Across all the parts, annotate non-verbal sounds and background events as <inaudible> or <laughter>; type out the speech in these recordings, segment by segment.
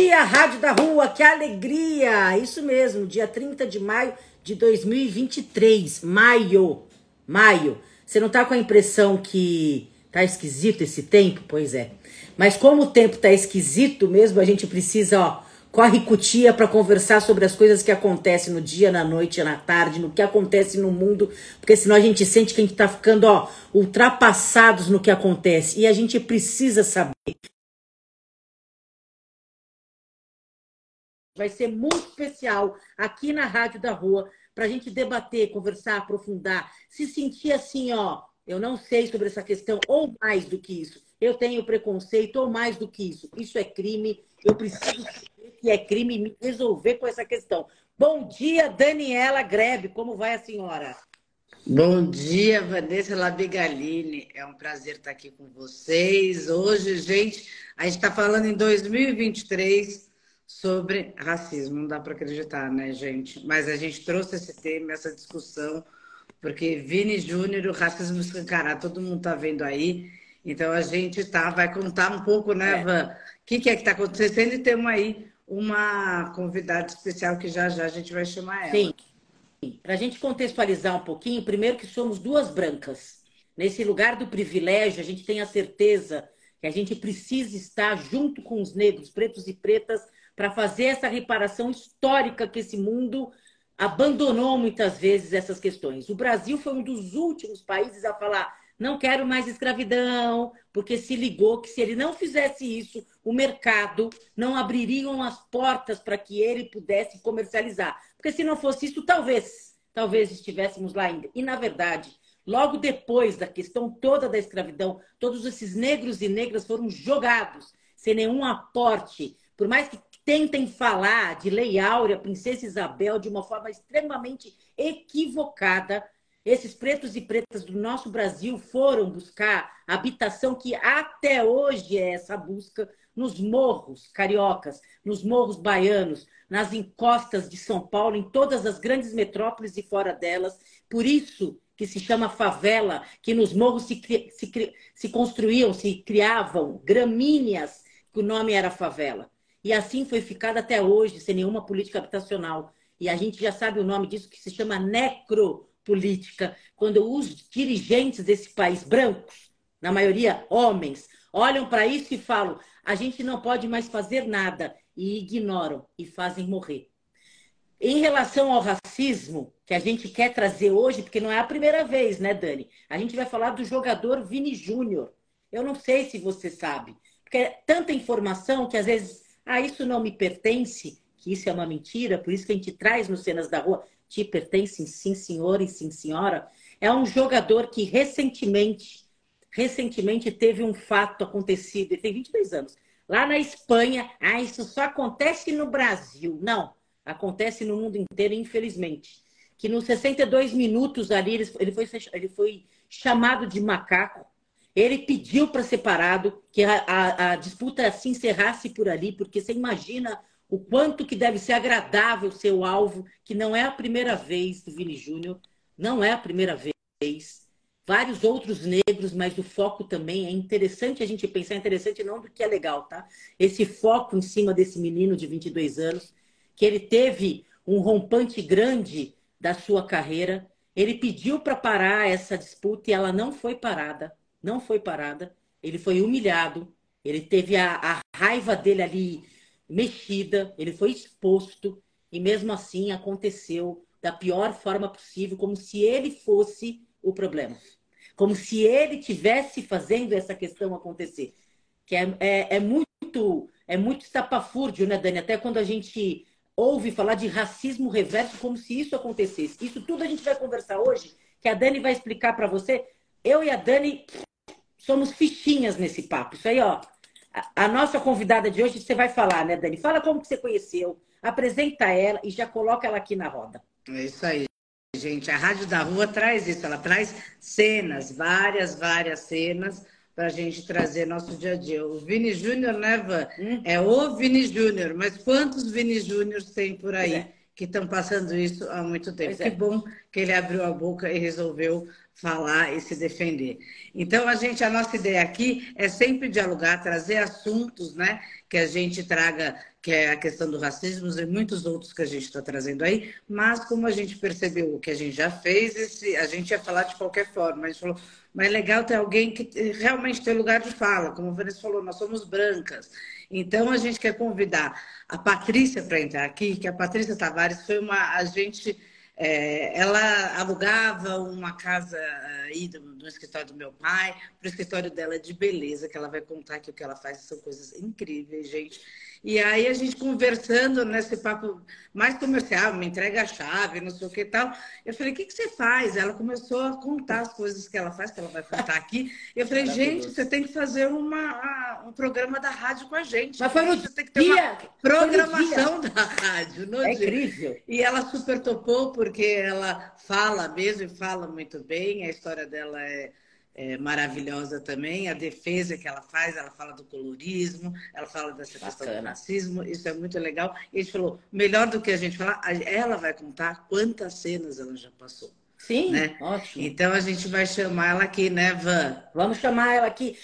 dia, Rádio da Rua, que alegria! Isso mesmo, dia 30 de maio de 2023. Maio. Maio. Você não tá com a impressão que tá esquisito esse tempo? Pois é. Mas como o tempo tá esquisito mesmo, a gente precisa, ó, corre cutia para conversar sobre as coisas que acontecem no dia, na noite, na tarde, no que acontece no mundo, porque senão a gente sente que a gente tá ficando, ó, ultrapassados no que acontece. E a gente precisa saber vai ser muito especial aqui na Rádio da Rua para a gente debater, conversar, aprofundar, se sentir assim, ó, eu não sei sobre essa questão, ou mais do que isso. Eu tenho preconceito, ou mais do que isso. Isso é crime, eu preciso saber que é crime e me resolver com essa questão. Bom dia, Daniela Grebe, como vai a senhora? Bom dia, Vanessa Labigalini. É um prazer estar aqui com vocês. Hoje, gente, a gente está falando em 2023 sobre racismo. Não dá para acreditar, né, gente? Mas a gente trouxe esse tema, essa discussão, porque Vini Júnior, o racismo escancarado, todo mundo está vendo aí. Então a gente tá, vai contar um pouco, né, é. Van? O que, que é que está acontecendo? E temos aí uma convidada especial que já já a gente vai chamar ela. Sim. Para a gente contextualizar um pouquinho, primeiro que somos duas brancas. Nesse lugar do privilégio, a gente tem a certeza que a gente precisa estar junto com os negros, pretos e pretas, para fazer essa reparação histórica que esse mundo abandonou muitas vezes essas questões. O Brasil foi um dos últimos países a falar: não quero mais escravidão, porque se ligou que se ele não fizesse isso, o mercado não abririam as portas para que ele pudesse comercializar. Porque se não fosse isso, talvez, talvez estivéssemos lá ainda. E na verdade, logo depois da questão toda da escravidão, todos esses negros e negras foram jogados sem nenhum aporte, por mais que tentem falar de Lei Áurea, Princesa Isabel, de uma forma extremamente equivocada. Esses pretos e pretas do nosso Brasil foram buscar habitação que até hoje é essa busca nos morros cariocas, nos morros baianos, nas encostas de São Paulo, em todas as grandes metrópoles e fora delas. Por isso que se chama favela, que nos morros se, se, se construíam, se criavam gramíneas, que o nome era favela. E assim foi ficado até hoje, sem nenhuma política habitacional. E a gente já sabe o nome disso, que se chama necropolítica, quando os dirigentes desse país, brancos, na maioria homens, olham para isso e falam: a gente não pode mais fazer nada, e ignoram e fazem morrer. Em relação ao racismo, que a gente quer trazer hoje, porque não é a primeira vez, né, Dani? A gente vai falar do jogador Vini Júnior. Eu não sei se você sabe, porque é tanta informação que às vezes ah, isso não me pertence, que isso é uma mentira, por isso que a gente traz nos cenas da rua, te pertence, sim senhor e sim senhora. É um jogador que recentemente, recentemente teve um fato acontecido, ele tem 22 anos, lá na Espanha. Ah, isso só acontece no Brasil. Não, acontece no mundo inteiro, infelizmente. Que nos 62 minutos ali, ele foi, ele foi chamado de macaco, ele pediu para separado, que a, a, a, disputa se encerrasse por ali, porque você imagina o quanto que deve ser agradável ser o alvo, que não é a primeira vez do Vini Júnior, não é a primeira vez. Vários outros negros, mas o foco também é interessante a gente pensar, é interessante não do que é legal, tá? Esse foco em cima desse menino de 22 anos, que ele teve um rompante grande da sua carreira, ele pediu para parar essa disputa e ela não foi parada não foi parada, ele foi humilhado, ele teve a, a raiva dele ali mexida, ele foi exposto, e mesmo assim aconteceu da pior forma possível, como se ele fosse o problema. Como se ele tivesse fazendo essa questão acontecer. Que é, é, é muito é muito estapafúrdio, né, Dani? Até quando a gente ouve falar de racismo reverso, como se isso acontecesse. Isso tudo a gente vai conversar hoje, que a Dani vai explicar para você. Eu e a Dani somos fichinhas nesse papo. Isso aí, ó. A, a, nossa convidada de hoje, você vai falar, né, Dani? Fala como que você conheceu, apresenta ela e já coloca ela aqui na roda. É isso aí, gente. A Rádio da Rua traz isso, ela traz cenas, várias, várias cenas para a gente trazer nosso dia a dia. O Vini Júnior, né, Van? Hum. É o Vini Júnior, mas quantos Vini Júnior tem por aí? É que estão passando isso há muito tempo. Pois é. Que bom que ele abriu a boca e resolveu falar e se defender. Então, a gente, a nossa ideia aqui é sempre dialogar, trazer assuntos, né, que a gente traga, que é a questão do racismo e muitos outros que a gente está trazendo aí, mas como a gente percebeu o que a gente já fez, esse, a gente ia falar de qualquer forma, a gente falou, mas é legal ter alguém que realmente tem lugar de fala, como a Vanessa falou, nós somos brancas, então a gente quer convidar a Patrícia para entrar aqui, que a Patrícia Tavares foi uma a é, ela alugava uma casa aí do, do escritório do meu pai, para o escritório dela de beleza, que ela vai contar que o que ela faz são coisas incríveis, gente. E aí a gente conversando nesse papo mais comercial, me entrega a chave, não sei o que e tal. Eu falei, o que, que você faz? Ela começou a contar as coisas que ela faz, que ela vai contar aqui. Eu falei, gente, você tem que fazer uma, um programa da rádio com a gente. Mas foi no você tem que ter dia, uma programação da rádio. No É dia. incrível. E ela super topou, porque ela fala mesmo e fala muito bem. A história dela é, é maravilhosa também. A defesa que ela faz, ela fala do colorismo, ela fala dessa questão do Bacana. racismo. Isso é muito legal. E a gente falou, melhor do que a gente falar, ela vai contar quantas cenas ela já passou. Sim, Né? ótimo. Então a gente vai chamar ela aqui, né, Van? Vamos chamar ela aqui.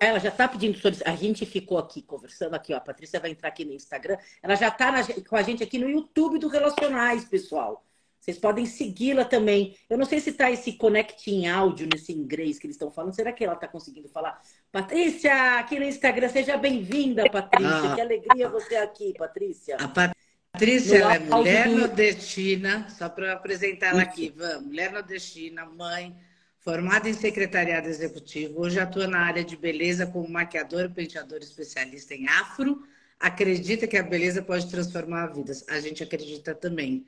Ela já está pedindo sobre. A gente ficou aqui conversando aqui, ó. A Patrícia vai entrar aqui no Instagram. Ela já está com a gente aqui no YouTube do Relacionais, pessoal. Vocês podem segui-la também. Eu não sei se está esse connect em áudio nesse inglês que eles estão falando. Será que ela está conseguindo falar? Patrícia, aqui no Instagram, seja bem-vinda, Patrícia. Ah. Que alegria você aqui, Patrícia. A Patrícia ela é mulher do- nordestina, só para apresentar ela aqui, Van, mulher nordestina, mãe, formada em secretariado executivo, hoje atua na área de beleza como maquiadora e penteadora especialista em afro, acredita que a beleza pode transformar vidas. A gente acredita também.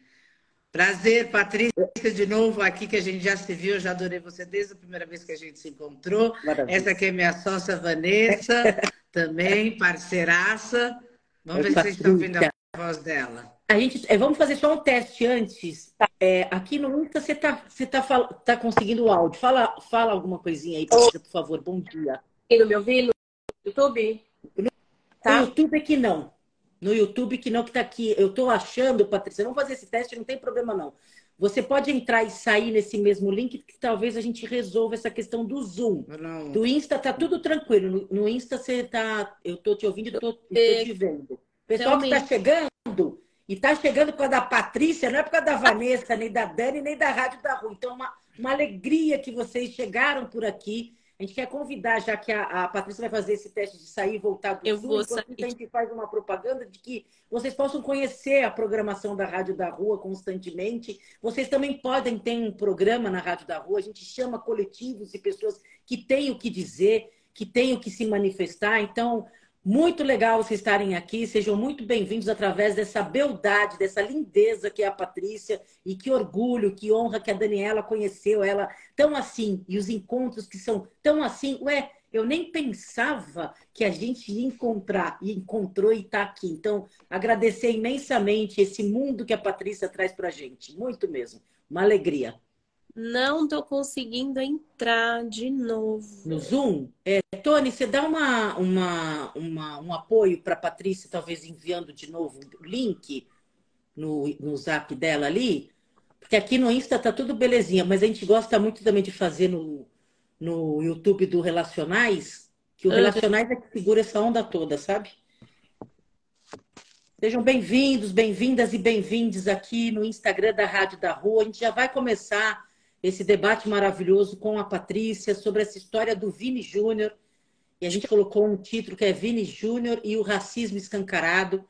Prazer, Patrícia, de novo aqui, que a gente já se viu, eu já adorei você desde a primeira vez que a gente se encontrou. Maravilha. Essa aqui é minha sócia Vanessa, <laughs> também, parceiraça. Vamos ver se vocês estão ouvindo a voz dela. A gente, é, vamos fazer só um teste antes. É, aqui no Insta você tá, você tá, tá conseguindo o áudio. Fala, fala alguma coisinha aí, Patrícia, por favor. Bom dia. Conseguindo me ouvir no YouTube? No Tá? YouTube é que não. No YouTube que não, que tá aqui. Eu tô achando, Patrícia, vamos fazer esse teste, não tem problema não. Você pode entrar e sair nesse mesmo link, que talvez a gente resolva essa questão do Zoom. Não. Do Insta tá tudo tranquilo. No, no Insta você tá. Eu tô te ouvindo e tô, tô te vendo. Pessoal que tá chegando e tá chegando por causa da Patrícia, não é por causa da Vanessa, nem da Dani, nem da Rádio da Rua. Então, uma, uma alegria que vocês chegaram por aqui. A gente quer convidar, já que a, a Patrícia vai fazer esse teste de sair e voltar do Eu Zoom, vou enquanto sair. a gente faz uma propaganda de que vocês possam conhecer a programação da Rádio da Rua constantemente. Vocês também podem ter um programa na Rádio da Rua. A gente chama coletivos e pessoas que têm o que dizer, que têm o que se manifestar. Então, muito legal vocês estarem aqui. Sejam muito bem-vindos através dessa beldade, dessa lindeza que é a Patrícia. E que orgulho, que honra que a Daniela conheceu ela tão assim. E os encontros que são tão assim. Ué, eu nem pensava que a gente ia encontrar. E encontrou e está aqui. Então, agradecer imensamente esse mundo que a Patrícia traz para a gente. Muito mesmo. Uma alegria. Não tô conseguindo entrar de novo. No Zoom, é, Tony, você dá uma, uma, uma- um apoio para a Patrícia, talvez enviando de novo o link no, no zap dela ali? Porque aqui no Insta tá tudo belezinha, mas a gente gosta muito também de fazer no, no YouTube do Relacionais, que o Uhum. Relacionais é que segura essa onda toda, sabe? Sejam bem-vindos, bem-vindas e bem-vindes aqui no Instagram da Rádio da Rua. A gente já vai começar esse debate maravilhoso com a Patrícia sobre essa história do Vini Júnior. E a gente colocou um título que é Vini Júnior e o racismo escancarado.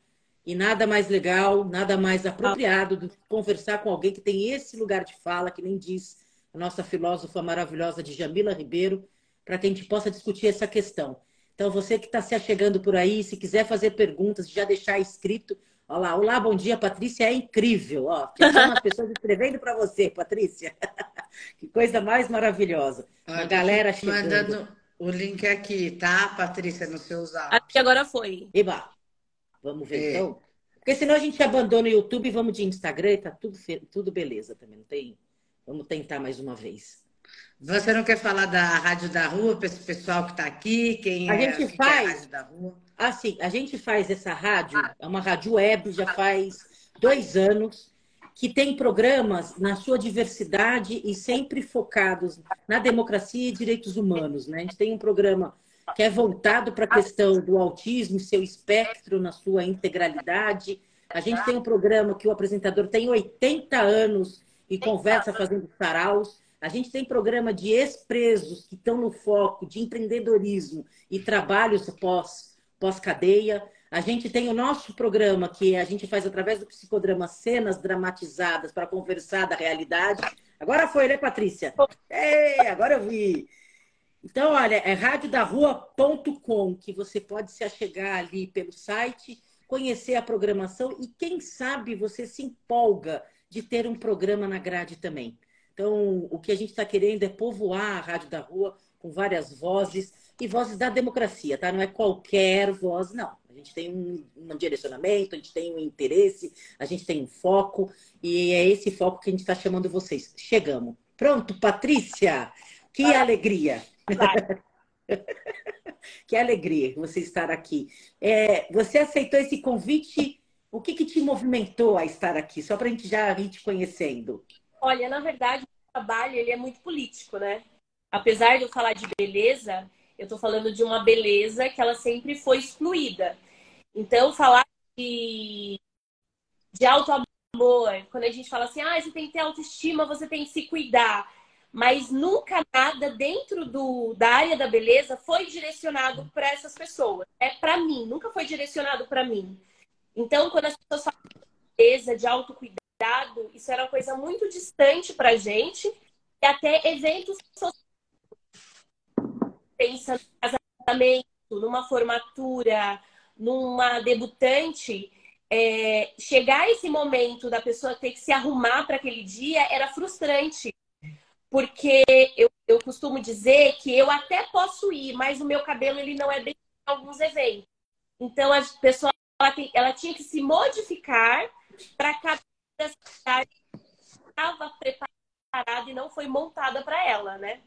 E nada mais legal, nada mais apropriado do que conversar com alguém que tem esse lugar de fala, que nem diz a nossa filósofa maravilhosa de Jamila Ribeiro, para que a gente possa discutir essa questão. Então, você que está se achegando por aí, se quiser fazer perguntas, já deixar escrito. Olá, olá, bom dia, Patrícia, é incrível. Ó, são as pessoas escrevendo para você, Patrícia. <laughs> que coisa mais maravilhosa. Uma Ó, galera chegando. Mandando o link aqui, tá, Patrícia, no seu zap. Acho que agora foi. Eba, vamos ver É. então? Porque senão a gente abandona o YouTube e vamos de Instagram e tá tudo, tudo beleza também, não tem? Vamos tentar mais uma vez. Você não quer falar da Rádio da Rua para esse pessoal que está aqui? Quem A é, gente que é a faz. Rádio da Rua? Assim, a gente faz essa rádio, é uma rádio web, já faz dois anos. que tem programas na sua diversidade e sempre focados na democracia e direitos humanos. Né? A gente tem um programa que é voltado para a questão do autismo e seu espectro na sua integralidade. A gente tem um programa que o apresentador tem 80 anos e conversa fazendo saraus. A gente tem programa de ex-presos que estão no foco de empreendedorismo e trabalhos pós, pós-cadeia. A gente tem o nosso programa que a gente faz através do psicodrama cenas dramatizadas para conversar da realidade. Agora foi, né, Patrícia? Ei, agora eu vi. Então, olha, é radiodarrua.com que você pode se achegar ali pelo site, conhecer a programação e quem sabe você se empolga de ter um programa na grade também. Então, o que a gente está querendo é povoar a Rádio da Rua com várias vozes e vozes da democracia, tá? Não é qualquer voz, não. A gente tem um, um direcionamento, a gente tem um interesse, a gente tem um foco, e é esse foco que a gente está chamando vocês. Chegamos. Pronto, Patrícia! Que ah, alegria! <laughs> que alegria você estar aqui. É, você aceitou esse convite? O que, que te movimentou a estar aqui? Só para a gente já ir te conhecendo. Olha, na verdade, o trabalho ele é muito político, né? Apesar de eu falar de beleza, eu estou falando de uma beleza que ela sempre foi excluída. Então, falar de, de auto-amor, quando a gente fala assim, ah, você tem que ter autoestima, você tem que se cuidar. Mas nunca nada dentro do, da área da beleza foi direcionado para essas pessoas. É para mim, nunca foi direcionado para mim. Então, quando as pessoas falam de beleza, de autocuidado, isso era uma coisa muito distante para gente. E até eventos sociais pensa no casamento, numa formatura, numa debutante, é, chegar esse momento da pessoa ter que se arrumar para aquele dia era frustrante. Porque eu, eu costumo dizer que eu até posso ir, mas o meu cabelo ele não é bem em alguns eventos. Então a pessoa ela, tem, ela tinha que se modificar para cada cidade estava preparada e não foi montada para ela, né?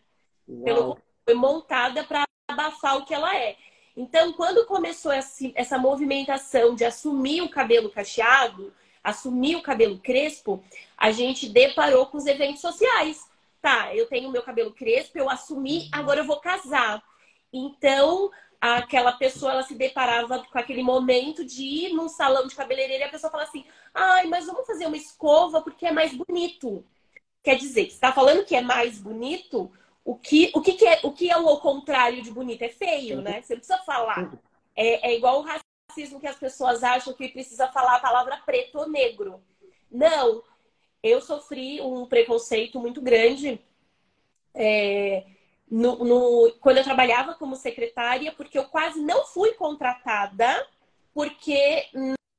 Pelo foi montada para abafar o que ela é. Então, quando começou essa movimentação de assumir o cabelo cacheado, assumir o cabelo crespo, a gente deparou com os eventos sociais. Tá, eu tenho meu cabelo crespo, eu assumi, agora eu vou casar. Então, aquela pessoa ela se deparava com aquele momento de ir num salão de cabeleireiro e a pessoa fala assim: ai, mas vamos fazer uma escova porque é mais bonito. Quer dizer, você está falando que é mais bonito, o que, o que, que é o que é o contrário de bonito? É feio, né? Você precisa falar. É, é igual o racismo que as pessoas acham que precisa falar a palavra preto ou negro. Não. Eu sofri um preconceito muito grande é, no, no, quando eu trabalhava como secretária, porque eu quase não fui contratada, porque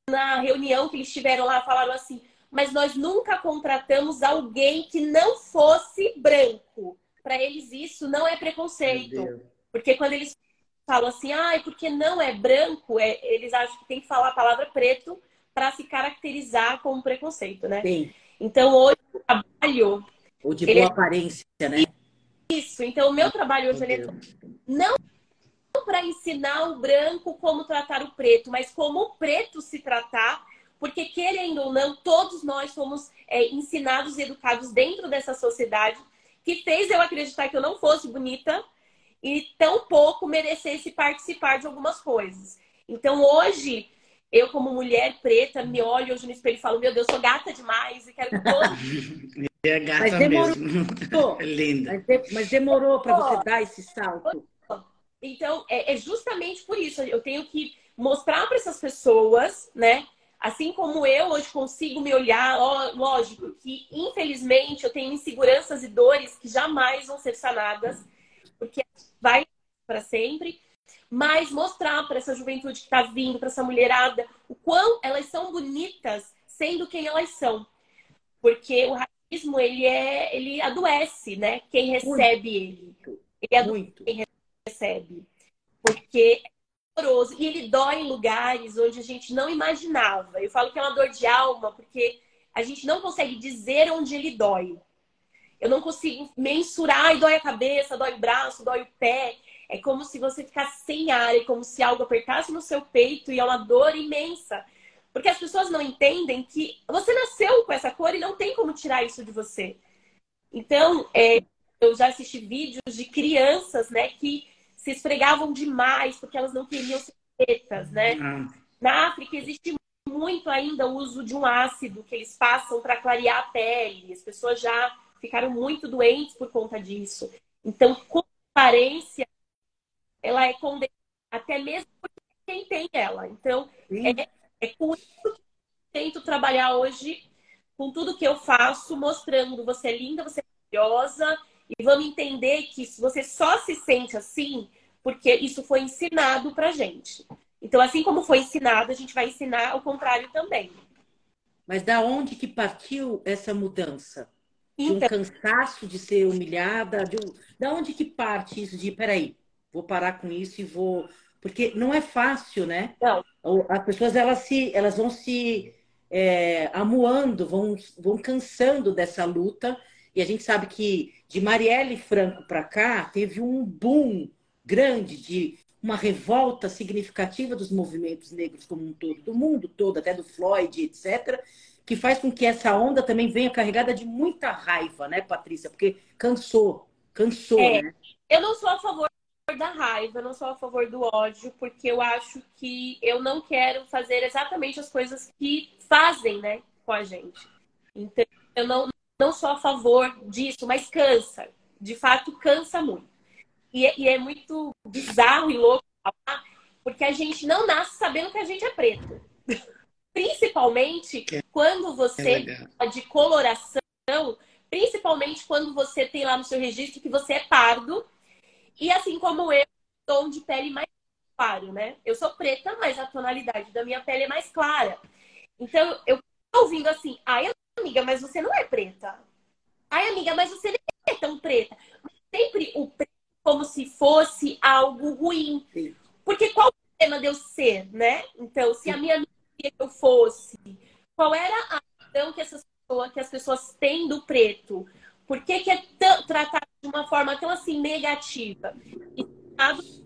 na reunião que eles tiveram lá falaram assim, mas nós nunca contratamos alguém que não fosse branco para eles isso não é preconceito. Porque quando eles falam assim, ah, porque não é branco, é, eles acham que tem que falar a palavra preto para se caracterizar como preconceito, né? Sim. Então hoje o trabalho. Ou de boa é... aparência, né? Isso. Então o meu trabalho hoje é não para ensinar o branco como tratar o preto, mas como o preto se tratar, porque querendo ou não, todos nós somos é, ensinados e educados dentro dessa sociedade que fez eu acreditar que eu não fosse bonita e tão pouco merecesse participar de algumas coisas. Então hoje, eu como mulher preta, me olho hoje no espelho e falo, meu Deus, sou gata demais e quero que todos... <laughs> É gata mas demorou, mesmo. <laughs> É linda. Mas, de, mas demorou para você dar esse salto. Então, é, é justamente por isso. Eu tenho que mostrar para essas pessoas, né? Assim como eu hoje consigo me olhar, lógico que infelizmente eu tenho inseguranças e dores que jamais vão ser sanadas, porque vai para sempre, mas mostrar para essa juventude que está vindo, para essa mulherada, o quão elas são bonitas sendo quem elas são. Porque o racismo, ele é, ele adoece, né? Quem recebe Muito. ele. Ele adoece Muito. quem recebe. Porque doloroso. E ele dói em lugares onde a gente não imaginava. Eu falo que é uma dor de alma, porque a gente não consegue dizer onde ele dói. Eu não consigo mensurar, e dói a cabeça, dói o braço, dói o pé. É como se você ficasse sem ar, é como se algo apertasse no seu peito e é uma dor imensa. Porque as pessoas não entendem que você nasceu com essa cor e não tem como tirar isso de você. Então, é, eu já assisti vídeos de crianças, né, que se esfregavam demais porque elas não queriam ser pretas, né? Uhum. Na África existe muito ainda o uso de um ácido que eles passam para clarear a pele. As pessoas já ficaram muito doentes por conta disso. Então, com aparência, ela é condenada até mesmo por quem tem ela. Então, é, é com isso que eu tento trabalhar hoje, com tudo que eu faço, mostrando você é linda, você é maravilhosa, e vamos entender que você só se sente assim porque isso foi ensinado pra gente. Então, assim como foi ensinado, a gente vai ensinar o contrário também. Mas da onde que partiu essa mudança? De um então... cansaço de ser humilhada? De um... Da onde que parte isso de, peraí, vou parar com isso e vou... Porque não é fácil, né? Não. As pessoas, elas, se, elas vão se é, amuando, vão, vão cansando dessa luta. E a gente sabe que de Marielle Franco para cá, teve um boom grande de uma revolta significativa dos movimentos negros como um todo, do mundo todo, até do Floyd, etc., que faz com que essa onda também venha carregada de muita raiva, né, Patrícia? Porque cansou, cansou, é, né? Eu não sou a favor da raiva, eu não sou a favor do ódio, porque eu acho que eu não quero fazer exatamente as coisas que fazem, né, com a gente. Então, eu não, não sou a favor disso, mas cansa. De fato, cansa muito. E, é, e é muito bizarro e louco falar, porque a gente não nasce sabendo que a gente é preto. <laughs> Principalmente quando você é de coloração, principalmente quando você tem lá no seu registro que você é pardo. E assim como eu, tom de pele mais claro, né? Eu sou preta, mas a tonalidade da minha pele é mais clara. Então, eu tô ouvindo assim, ai, amiga, mas você não é preta. Ai, amiga, mas você não é tão preta. Sempre o preto como se fosse algo ruim. Sim. Porque qual o problema de eu ser, né? Então, se a minha amiga que eu fosse, qual era a visão que, essas pessoas, que as pessoas têm do preto? Por que, que é tratado de uma forma tão assim negativa? E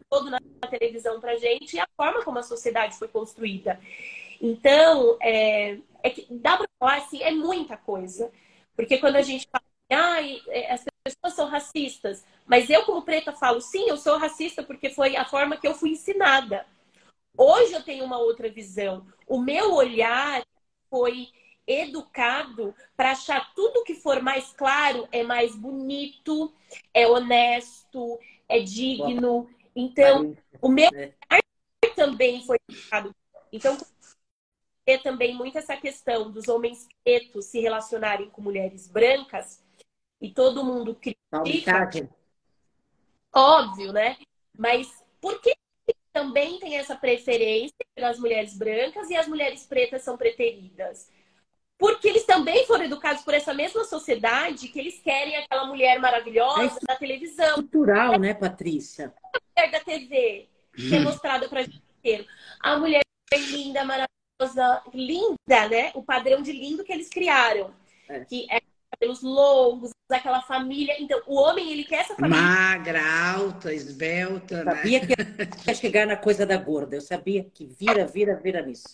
todo na televisão pra gente e a forma como a sociedade foi construída. Então, é, é que dá pra falar assim, é muita coisa. Porque quando a gente fala, ah, as pessoas são racistas, mas eu, como preta, falo, sim, eu sou racista porque foi a forma que eu fui ensinada. Hoje eu tenho uma outra visão. O meu olhar foi educado para achar tudo que for mais claro é mais bonito, é honesto, é digno. Então, o meu olhar também foi educado. Então, é também muito essa questão dos homens pretos se relacionarem com mulheres brancas e todo mundo critica. Óbvio, né? Mas por que também tem essa preferência pelas mulheres brancas e as mulheres pretas são preteridas? Porque eles também foram educados por essa mesma sociedade que eles querem aquela mulher maravilhosa é da televisão. Cultural, né, Patrícia? A mulher da TV, que é mostrada para gente inteiro. A mulher linda, maravilhosa, linda, né? O padrão de lindo que eles criaram. É. Que é cabelos longos, aquela família. Então, o homem, ele quer essa família. Magra, alta, esbelta. Né? Sabia né? que ia chegar na coisa da gorda. Eu sabia que vira, vira, vira nisso.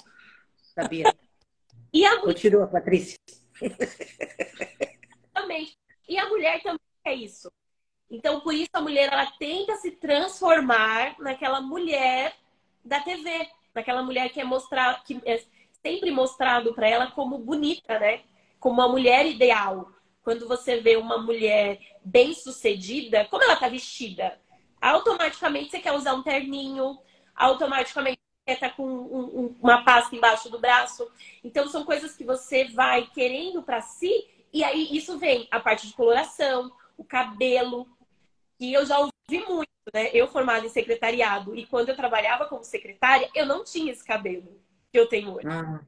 Sabia. E a mulher... Continua, Patrícia. Também. E a mulher também é isso. Então, por isso a mulher ela tenta se transformar naquela mulher da TV, naquela mulher que é mostrar, que é sempre mostrado para ela como bonita, né? Como uma mulher ideal quando você vê uma mulher bem sucedida, como ela está vestida, automaticamente você quer usar um terninho, automaticamente você tá com um, um, uma pasta embaixo do braço. Então, são coisas que você vai querendo para si, e aí isso vem a parte de coloração, o cabelo, que eu já ouvi muito, né? Eu formada em secretariado, e quando eu trabalhava como secretária, eu não tinha esse cabelo que eu tenho hoje. Ah.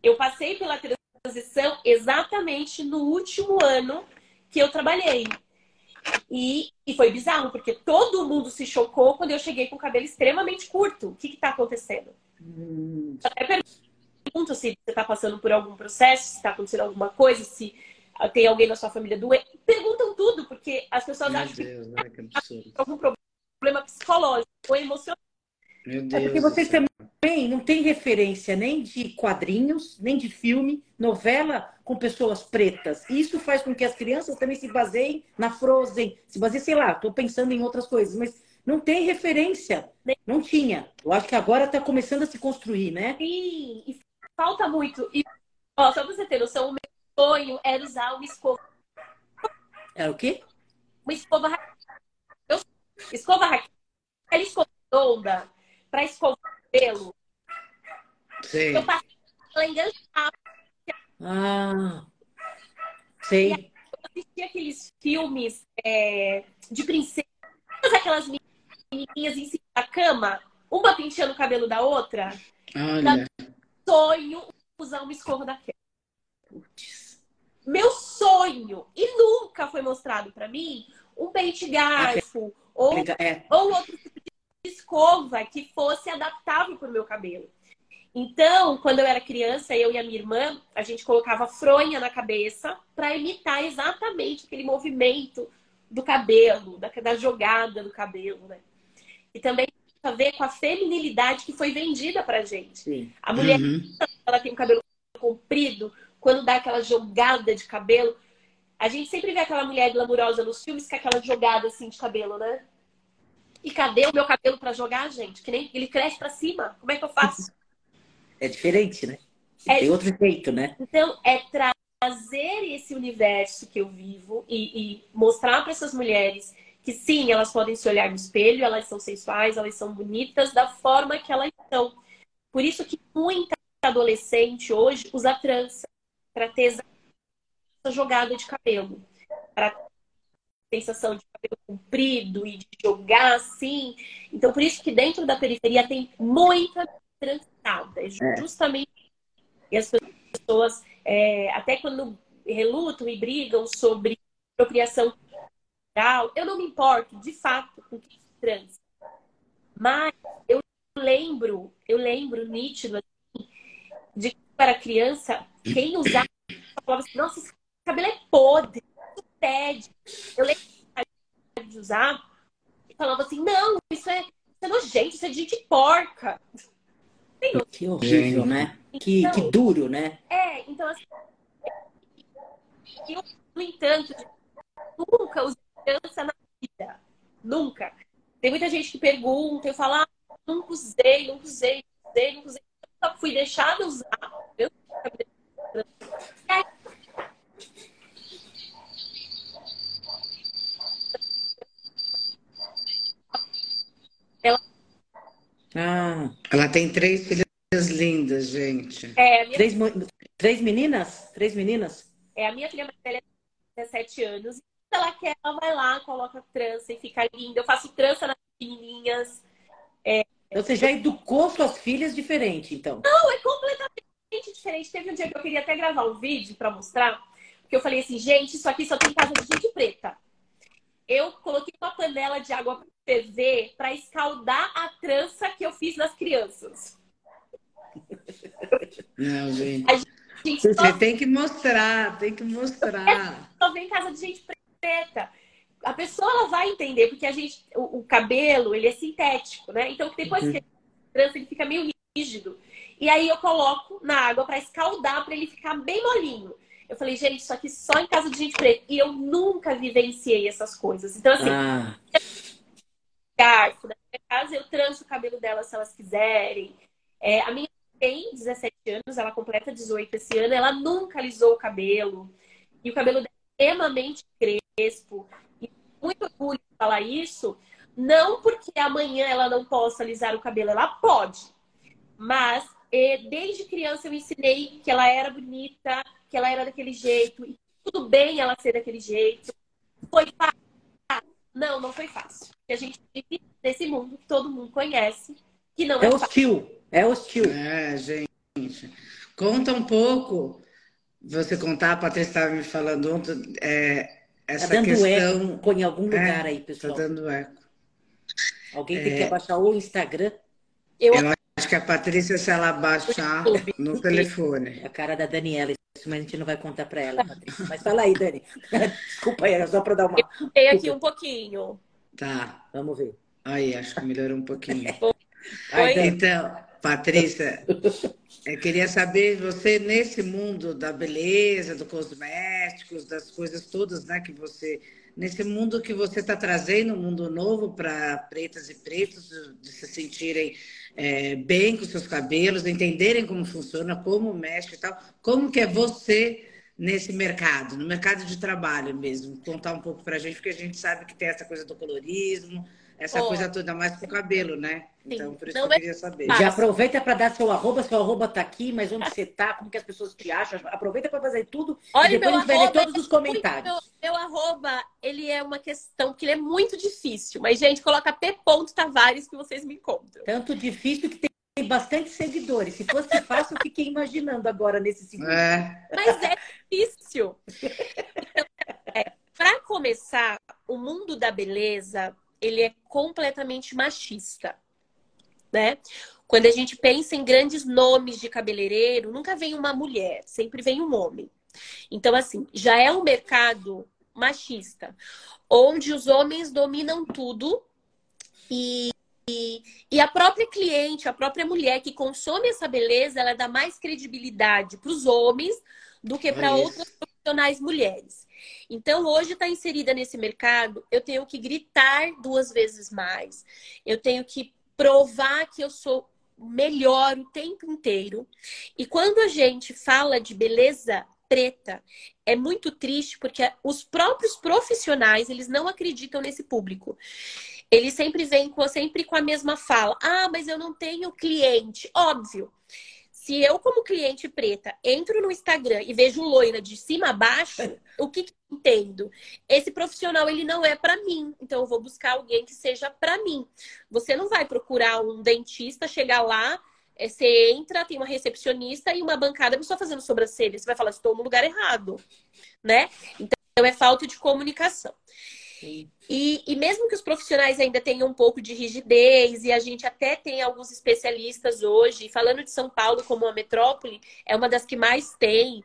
Eu passei pela transição exatamente no último ano que eu trabalhei. E, e foi bizarro, porque todo mundo se chocou quando eu cheguei com o cabelo extremamente curto. O que está acontecendo? Hum. Até pergunto se você está passando por algum processo, se está acontecendo alguma coisa, se tem alguém na sua família doente. Perguntam tudo, porque as pessoas Meu acham Deus, que, né? que algum problema psicológico ou emocional. Meu Deus. É porque vocês também não têm referência nem de quadrinhos, nem de filme, novela com pessoas pretas. E isso faz com que as crianças também se baseiem na Frozen, se baseiem, sei lá, estou pensando em outras coisas, mas não tem referência. Não tinha. Eu acho que agora está começando a se construir, né? Sim, e falta muito. E, ó, só pra você ter noção, o meu sonho era usar uma escova. Era o quê? Uma escova eu, Escova Raquel. Aquela escova redonda para escovar o cabelo. Sim. Eu passei ela enganchada. Ah, sei. Eu assisti aqueles filmes é, de princesa, aquelas menininhas em cima da cama, uma penteando o cabelo da outra. Olha. Sonho usar uma escova daquela. Putz. Meu sonho! E nunca foi mostrado para mim um pente garfo ou, É, ou outro tipo de escova que fosse adaptável para o meu cabelo. Então, quando eu era criança, eu e a minha irmã, a gente colocava fronha na cabeça para imitar exatamente aquele movimento do cabelo, da, da jogada do cabelo, né? E também tem a ver com a feminilidade que foi vendida pra gente. sim. A mulher, Uhum. ela tem o cabelo comprido, quando dá aquela jogada de cabelo, a gente sempre vê aquela mulher glamurosa nos filmes com aquela jogada assim de cabelo, né? E cadê o meu cabelo pra jogar, gente? Que nem ele cresce pra cima. Como é que eu faço? <laughs> É diferente, né? É- Tem outro jeito, né? Então, é trazer esse universo que eu vivo e, e mostrar para essas mulheres que sim, elas podem se olhar no espelho, elas são sensuais, elas são bonitas da forma que elas são. Por isso que muita adolescente hoje usa trança para ter essa jogada de cabelo, para ter sensação de cabelo comprido e de jogar assim. Então, por isso que dentro da periferia tem muita trançada. É justamente e as pessoas, é, até quando relutam e brigam sobre apropriação cultural, eu não me importo, de fato, com que se trança. Mas eu lembro, eu lembro nítido assim, de para criança, quem usava falava assim, nossa, esse cabelo é podre, pede. Eu lembro de usar e falava assim, não, isso é, isso é nojento, isso é de, de porca. Que horrível, Gente. né? Que, Então, que duro, né? É, então assim. Eu, no entanto, nunca usei criança na vida. Nunca. Tem muita gente que pergunta, eu falo, ah, nunca usei, nunca usei, nunca usei, nunca usei. Só fui deixada usar. Eu E aí, Ah, Ela tem três filhas lindas, gente. é, minha, três, três meninas? Três meninas? é, a minha filha mais velha tem 17 anos. Se ela quer, ela vai lá, coloca trança e fica linda. Eu faço trança nas pequenininhas. Você já educou suas filhas diferente, então. Não, é completamente diferente. Teve um dia que eu queria até gravar um vídeo pra mostrar, porque eu falei assim, gente, isso aqui só tem casa de gente preta. Eu coloquei uma panela de água ferver pra escaldar a trança que eu fiz nas crianças. Não, gente. Gente, só, Você tem que mostrar, tem que mostrar. só vem casa de gente preta. A pessoa ela vai entender, porque a gente, o, o cabelo, ele é sintético, né? Então depois que ele trança, ele fica meio rígido. E aí eu coloco na água pra escaldar, pra ele ficar bem molinho. Eu falei, gente, isso aqui só em casa de gente preta. E eu nunca vivenciei essas coisas. Então, assim, Ah, garfo. Na minha casa, eu tranço o cabelo delas se elas quiserem. É, a minha tem 17 anos, ela completa 18 esse ano. Ela nunca alisou o cabelo. E o cabelo dela é extremamente crespo. E muito orgulho de falar isso. Não porque amanhã ela não possa alisar o cabelo, ela pode. Mas eh, desde criança eu ensinei que ela era bonita, que ela era daquele jeito. E tudo bem ela ser daquele jeito. Foi fácil? Não, não foi fácil. Porque a gente vive nesse mundo que todo mundo conhece, que não é, é fácil. hostil. É hostil. É, gente. Conta um pouco. Você contar, a Patrícia estava me falando ontem, é, Tá essa dando questão. eco em algum lugar aí, Tá pessoal. dando eco. Alguém tem que abaixar o Instagram. Eu Eu acho que a Patrícia, se ela baixar no telefone. É a cara da Daniela, isso, mas a gente não vai contar pra ela, Patrícia. Mas fala aí, Dani. <laughs> Desculpa aí, era só pra dar uma. mudei aqui um pouquinho. Tá. Vamos ver. Aí, acho que melhorou um pouquinho. <laughs> Então, Patrícia, eu queria saber, você nesse mundo da beleza, dos cosméticos, das coisas todas, né, que você nesse mundo que você está trazendo, um mundo novo para pretas e pretos, de se sentirem é, bem com seus cabelos, entenderem como funciona, como mexe e tal. Como que é você nesse mercado, no mercado de trabalho mesmo? Contar um pouco para a gente, porque a gente sabe que tem essa coisa do colorismo, essa oh. coisa toda mais com o cabelo, né? Então, por isso Não que eu é queria saber. Já aproveita para dar seu arroba, seu arroba tá aqui, mas onde você tá, como que as pessoas te acham. Aproveita para fazer tudo Olha, e depois a gente vai ler todos os comentários. Meu, arroba, ele é uma questão que ele é muito difícil. Mas, gente, coloca P. Tavares que vocês me encontram. Tanto difícil que tem bastante seguidores. Se fosse fácil, eu fiquei imaginando agora nesse segundo. É. Mas é difícil. Então, é, para começar, o mundo da beleza ele é completamente machista, né? Quando a gente pensa em grandes nomes de cabeleireiro, nunca vem uma mulher, sempre vem um homem. Então, assim, já é um mercado machista, onde os homens dominam tudo e, e, e a própria cliente, a própria mulher que consome essa beleza, ela dá mais credibilidade para os homens do que para é outras profissionais mulheres. Então, hoje está inserida nesse mercado, eu tenho que gritar duas vezes mais, eu tenho que provar que eu sou melhor o tempo inteiro. E quando a gente fala de beleza preta, é muito triste porque os próprios profissionais, eles não acreditam nesse público. Eles sempre vêm com, sempre com a mesma fala. Ah, mas eu não tenho cliente. Óbvio se eu, como cliente preta, entro no Instagram e vejo loira de cima a baixo, <laughs> o que, que eu entendo? Esse profissional, ele não é para mim. Então, eu vou buscar alguém que seja para mim. Você não vai procurar um dentista, chegar lá, é, você entra, tem uma recepcionista e uma bancada só fazendo sobrancelha. Você vai falar, estou no lugar errado, né? Então, é falta de comunicação. E, e mesmo que os profissionais ainda tenham um pouco de rigidez, e a gente até tem alguns especialistas hoje, falando de São Paulo como uma metrópole, é uma das que mais tem.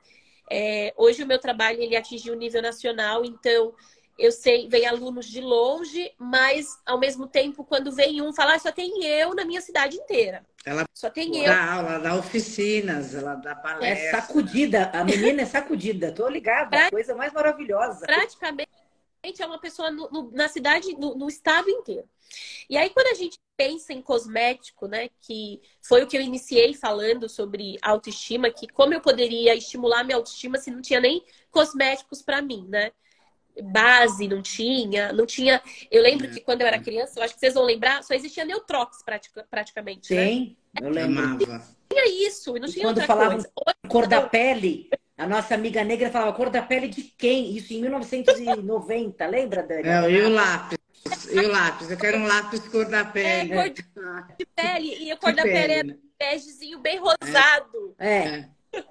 É, hoje o meu trabalho ele atingiu o nível nacional, então eu sei, vem alunos de longe, mas ao mesmo tempo, quando vem um falar, ah, só tem eu na minha cidade inteira. Ela só tem eu. Dá aula, dá oficinas, ela dá palestra. É sacudida, a menina é sacudida, tô ligada, pra... coisa mais maravilhosa. Praticamente é uma pessoa no, no, na cidade, no, no, estado inteiro. E aí, quando a gente pensa em cosmético, né, que foi o que eu iniciei falando sobre autoestima, que como eu poderia estimular minha autoestima se não tinha nem cosméticos para mim, né? Base não tinha, não tinha. Eu lembro é. que quando eu era criança, eu acho que vocês vão lembrar, só existia Neutrox pratica, praticamente. Sim, né? eu lembro. Tinha isso, e não tinha e quando falavam cor da pele, a nossa amiga negra falava cor da pele de quem? Isso em 1990, lembra, Dani? É, e o lápis. E o lápis, eu quero um lápis cor da pele. É, cor de pele. E a cor de da pele, pele é begezinho bem rosado. É.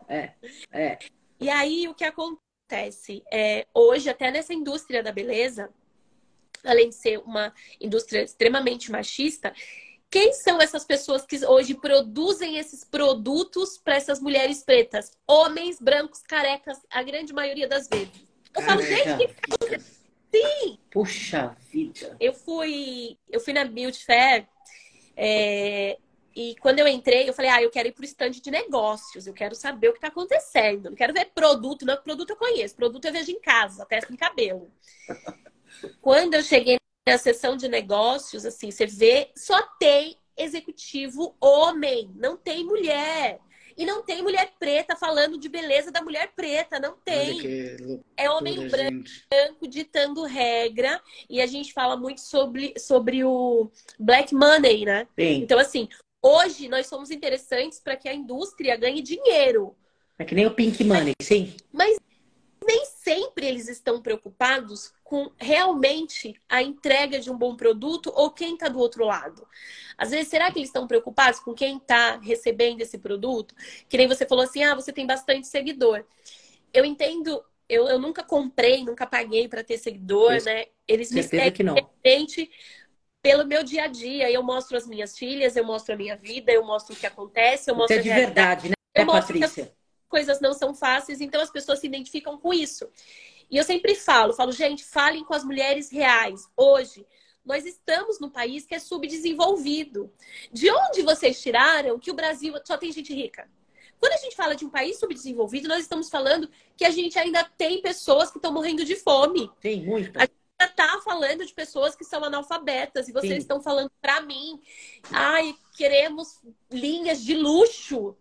é. É. E aí o que acontece? É, hoje, até nessa indústria da beleza, além de ser uma indústria extremamente machista, quem são essas pessoas que hoje produzem esses produtos para essas mulheres pretas? Homens brancos, carecas, a grande maioria das vezes. Eu falo, gente, sim! Puxa vida! Eu fui, eu fui na Beauty Fair é, e quando eu entrei, eu falei, ah, eu quero ir para o stand de negócios, eu quero saber o que está acontecendo. Não quero ver produto, não, produto eu conheço, produto eu vejo em casa, testa em cabelo. <laughs> quando eu cheguei na sessão de negócios, assim, você vê, só tem executivo homem, não tem mulher. E não tem mulher preta falando de beleza da mulher preta, não tem. é homem branco, branco ditando regra. E a gente fala muito sobre, sobre o black money, né? Sim. Então, assim, hoje nós somos interessantes para que a indústria ganhe dinheiro. É que nem o pink money, sim. Mas nem sempre eles estão preocupados com realmente a entrega de um bom produto ou quem está do outro lado. Às vezes, será que eles estão preocupados com quem está recebendo esse produto? Que nem você falou assim, ah, você tem bastante seguidor. Eu entendo, eu, eu nunca comprei, nunca paguei para ter seguidor, Isso. né? Eles me seguem que não. Pelo meu dia a dia. Eu mostro as minhas filhas, eu mostro a minha vida, eu mostro o que acontece, eu mostro Isso é de verdade, né, eu Patrícia? coisas não são fáceis, então as pessoas se identificam com isso. E eu sempre falo, falo, gente, falem com as mulheres reais. Hoje, Nós estamos num país que é subdesenvolvido. De onde vocês tiraram que o Brasil só tem gente rica? Quando a gente fala de um país subdesenvolvido, nós estamos falando que a gente ainda tem pessoas que estão morrendo de fome. Tem muito. A está falando de pessoas que são analfabetas e vocês Sim. estão falando para mim, ai, queremos linhas de luxo.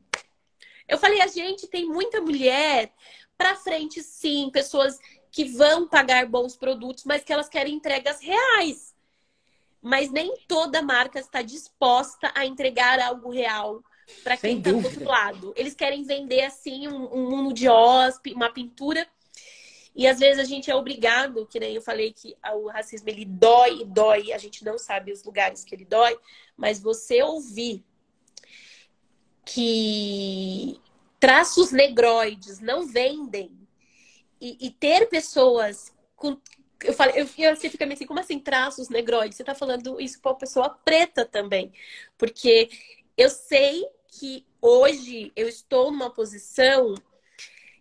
Eu falei, a gente tem muita mulher para frente, sim, pessoas que vão pagar bons produtos, mas que elas querem entregas reais. Mas nem toda marca está disposta a entregar algo real para quem está do outro lado. Eles querem vender assim um, um mundo de hóspede, uma pintura. E às vezes a gente é obrigado, que nem eu falei que o racismo ele dói e dói, a gente não sabe os lugares que ele dói, mas você ouvir que traços negroides não vendem e, e ter pessoas com. Eu falei, eu, eu, você fica meio assim, como assim traços negroides? Você está falando isso para uma pessoa preta também. Porque eu sei que hoje eu estou numa posição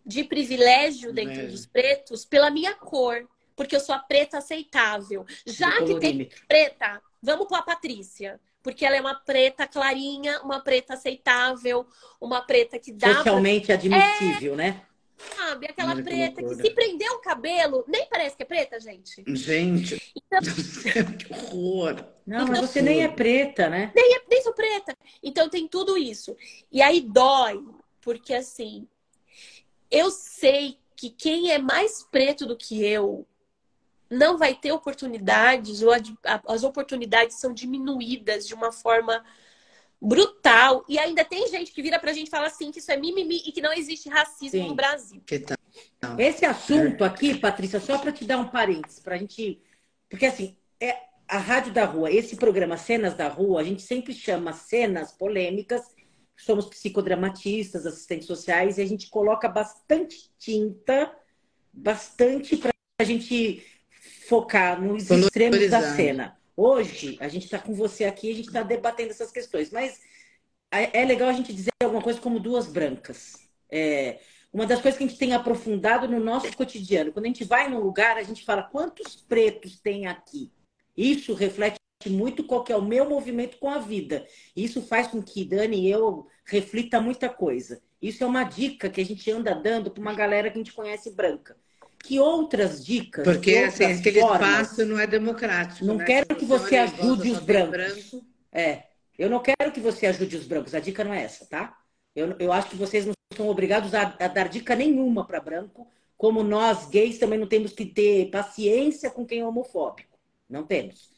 de privilégio dentro é. dos pretos pela minha cor, porque eu sou a preta aceitável. Já que tem preta, vamos para a Patrícia porque ela é uma preta clarinha, uma preta aceitável, uma preta que dá. Socialmente admissível, é... né? Sabe, aquela Olha preta que, que se prender o cabelo, nem parece que é preta, gente. Gente, então... <laughs> que horror. Não, então, mas você nem é preta, né? Nem, é, nem sou preta. Então tem tudo isso. E aí dói, porque assim, eu sei que quem é mais preto do que eu não vai ter oportunidades, ou as oportunidades são diminuídas de uma forma brutal. E ainda tem gente que vira pra gente e fala assim que isso é mimimi e que não existe racismo Sim. no Brasil. Esse assunto aqui, Patrícia, só para te dar um parênteses, pra gente. Porque assim, é a Rádio da Rua, esse programa Cenas da Rua, a gente sempre chama cenas polêmicas. Somos psicodramatistas, assistentes sociais, e a gente coloca bastante tinta, bastante para a gente focar nos extremos da cena. Hoje, a gente está com você aqui, a gente está debatendo essas questões, mas é, é legal a gente dizer alguma coisa como duas brancas. É, uma das coisas que a gente tem aprofundado no nosso cotidiano, quando a gente vai num lugar, a gente fala quantos pretos tem aqui. Isso reflete muito qual é o meu movimento com a vida. Isso faz com que Dani e eu reflita muita coisa. Isso é uma dica que a gente anda dando para uma galera que a gente conhece branca que outras dicas? Porque assim, aquele espaço não é democrático. Não né? quero que você ajude os brancos. Branco. É, eu não quero que você ajude os brancos. A dica não é essa, tá? Eu, eu acho que vocês não são obrigados a, a dar dica nenhuma para branco, como nós gays também não temos que ter paciência com quem é homofóbico. Não temos.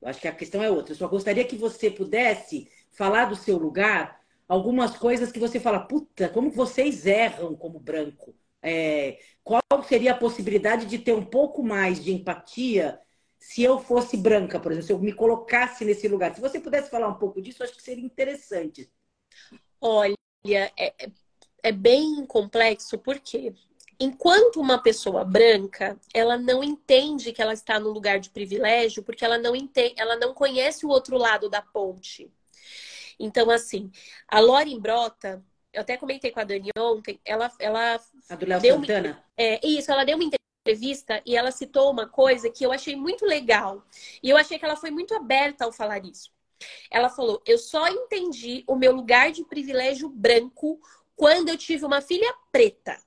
Eu acho que a questão é outra. Eu só gostaria que você pudesse falar do seu lugar algumas coisas que você fala, puta, como vocês erram como branco é, qual seria a possibilidade de ter um pouco mais de empatia se eu fosse branca, por exemplo, se eu me colocasse nesse lugar? Se você pudesse falar um pouco disso, acho que seria interessante. Olha, é, é bem complexo, porque enquanto uma pessoa branca, ela não entende que ela está num lugar de privilégio, porque ela não entende, ela não conhece o outro lado da ponte. Então, assim, a Lauren Brota, eu até comentei com a Dani ontem, ela, ela a do Léo Santana? Uma, é, isso, ela deu uma entrevista e ela citou uma coisa que eu achei muito legal. E eu achei que ela foi muito aberta ao falar isso. Ela falou: Eu só entendi o meu lugar de privilégio branco quando eu tive uma filha preta.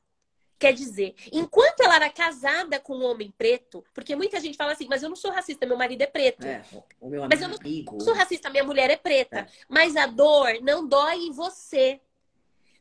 Quer dizer, enquanto ela era casada com um homem preto, porque muita gente fala assim, mas eu não sou racista, meu marido é preto. É, o meu mas eu não sou racista, minha mulher é preta. É. Mas a dor não dói em você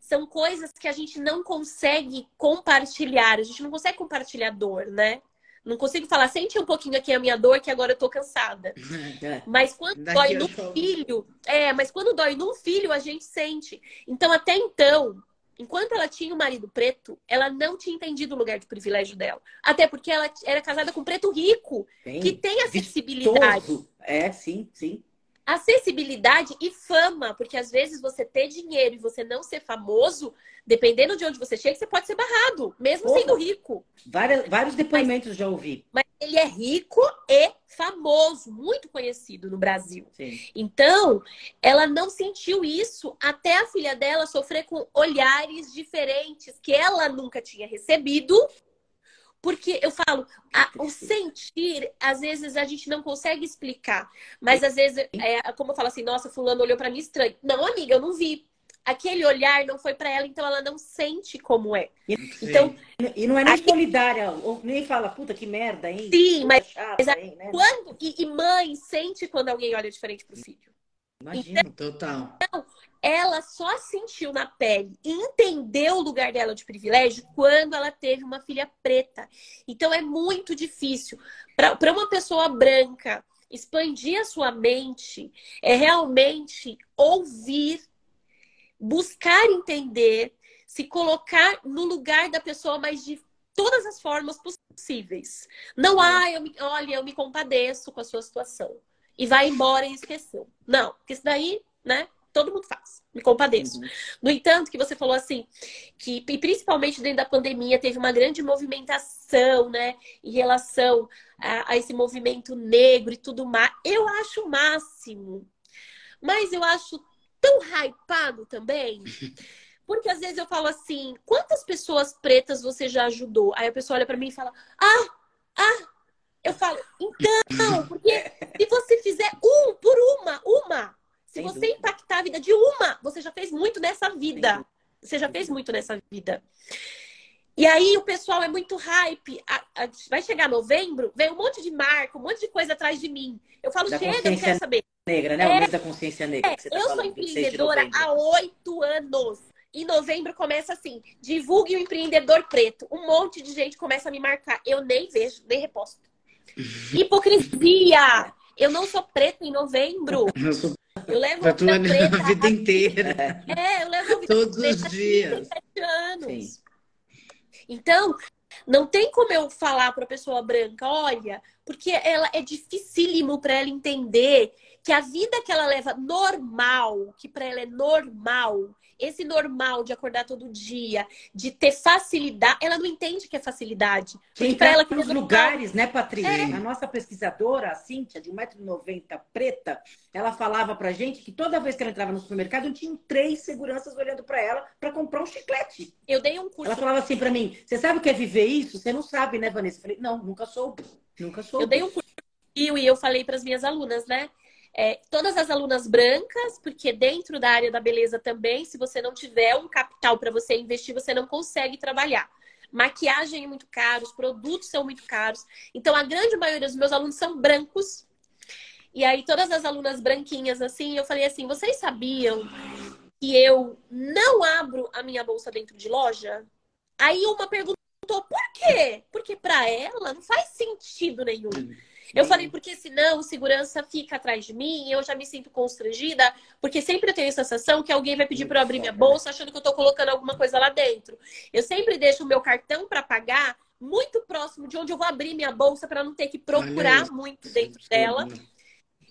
são coisas que a gente não consegue compartilhar. A gente não consegue compartilhar dor, né? Não consigo falar, sente um pouquinho aqui a minha dor, que agora eu tô cansada. <laughs> É. Mas quando Daqui dói no filho, é, mas quando dói num filho, a gente sente. Então, até então, enquanto ela tinha o marido preto, ela não tinha entendido o lugar de privilégio dela. Até porque ela era casada com um preto rico, Bem, que tem acessibilidade. Vistoso. É, sim, sim acessibilidade e fama, porque às vezes você ter dinheiro e você não ser famoso, dependendo de onde você chega, você pode ser barrado, mesmo Porra. sendo rico. Várias, vários depoimentos mas, já ouvi. Mas ele é rico e famoso, muito conhecido no Brasil. Sim. Então, ela não sentiu isso até a filha dela sofrer com olhares diferentes que ela nunca tinha recebido Porque eu falo, a, o sentir, às vezes a gente não consegue explicar. Mas às vezes, é, como eu falo assim, nossa, fulano olhou para mim estranho. Não, amiga, eu não vi. Aquele olhar não foi para ela, então ela não sente como é. Então, e não é nem aqui... solidária, ou nem fala, puta que merda, hein? Sim, mas, chata, hein, né? quando e, e, mãe sente quando alguém olha diferente pro filho. Imagina, então, total. Então, ela só sentiu na pele e entendeu o lugar dela de privilégio quando ela teve uma filha preta. Então é muito difícil. Para uma pessoa branca expandir a sua mente, é realmente ouvir, buscar entender, se colocar no lugar da pessoa, mas de todas as formas possíveis. Não, ah, eu me, olha, eu me compadeço com a sua situação. E vai embora e esqueceu. Não, porque isso daí, né? todo mundo faz. Me compadeço. Uhum. No entanto, que você falou assim, que principalmente dentro da pandemia teve uma grande movimentação, né, em relação a, a esse movimento negro e tudo mais. Eu acho o máximo. Mas eu acho tão hypado também. <laughs> Porque às vezes eu falo assim, quantas pessoas pretas você já ajudou? Aí a pessoa olha para mim e fala: "Ah, ah, eu falo, então, <laughs> porque se você fizer um por uma, uma, se você dúvida. impactar a vida de uma, você já fez muito nessa vida. Você já fez muito nessa vida. E aí o pessoal é muito hype. A, a, vai chegar novembro, vem um monte de marca, um monte de coisa atrás de mim. Eu falo, da chega, não quero saber. Negra, né? É, o mês da consciência negra. É, tá eu sou empreendedora há oito anos. Em novembro começa assim: divulgue o empreendedor preto. Um monte de gente começa a me marcar. Eu nem vejo, nem reposto. Hipocrisia! Eu não sou preta em novembro. Eu sou eu levo a tua preta, a vida inteira. É, eu levo a vida Todos os dias. anos. Sim. Então, não tem como eu falar para a pessoa branca, olha, porque ela é dificílimo para ela entender que a vida que ela leva normal, que para ela é normal, esse normal de acordar todo dia, de ter facilidade, ela não entende que é facilidade. Porque para ela que nos lugares, né, Patrícia? É. A nossa pesquisadora, a Cíntia, de 1,90m, preta, ela falava pra gente que toda vez que ela entrava no supermercado, tinha três seguranças olhando para ela para comprar um chiclete. Eu dei um curso. Ela falava assim para mim: "Você sabe o que é viver isso? Você não sabe, né, Vanessa?" Eu falei: "Não, nunca soube. Nunca soube." Eu dei um curso e eu falei para as minhas alunas, né? É, todas as alunas brancas, porque dentro da área da beleza também, se você não tiver um capital para você investir, você não consegue trabalhar. Maquiagem é muito caro, os produtos são muito caros. Então, a grande maioria dos meus alunos são brancos. E aí, todas as alunas branquinhas, assim, eu falei assim: vocês sabiam que eu não abro a minha bolsa dentro de loja? Aí uma perguntou: por quê? Porque para ela não faz sentido nenhum. Eu falei, porque senão o segurança fica atrás de mim, eu já me sinto constrangida, porque sempre eu tenho a sensação que alguém vai pedir para eu abrir minha bolsa achando que eu estou colocando alguma coisa lá dentro. Eu sempre deixo o meu cartão para pagar muito próximo de onde eu vou abrir minha bolsa para não ter que procurar muito dentro dela.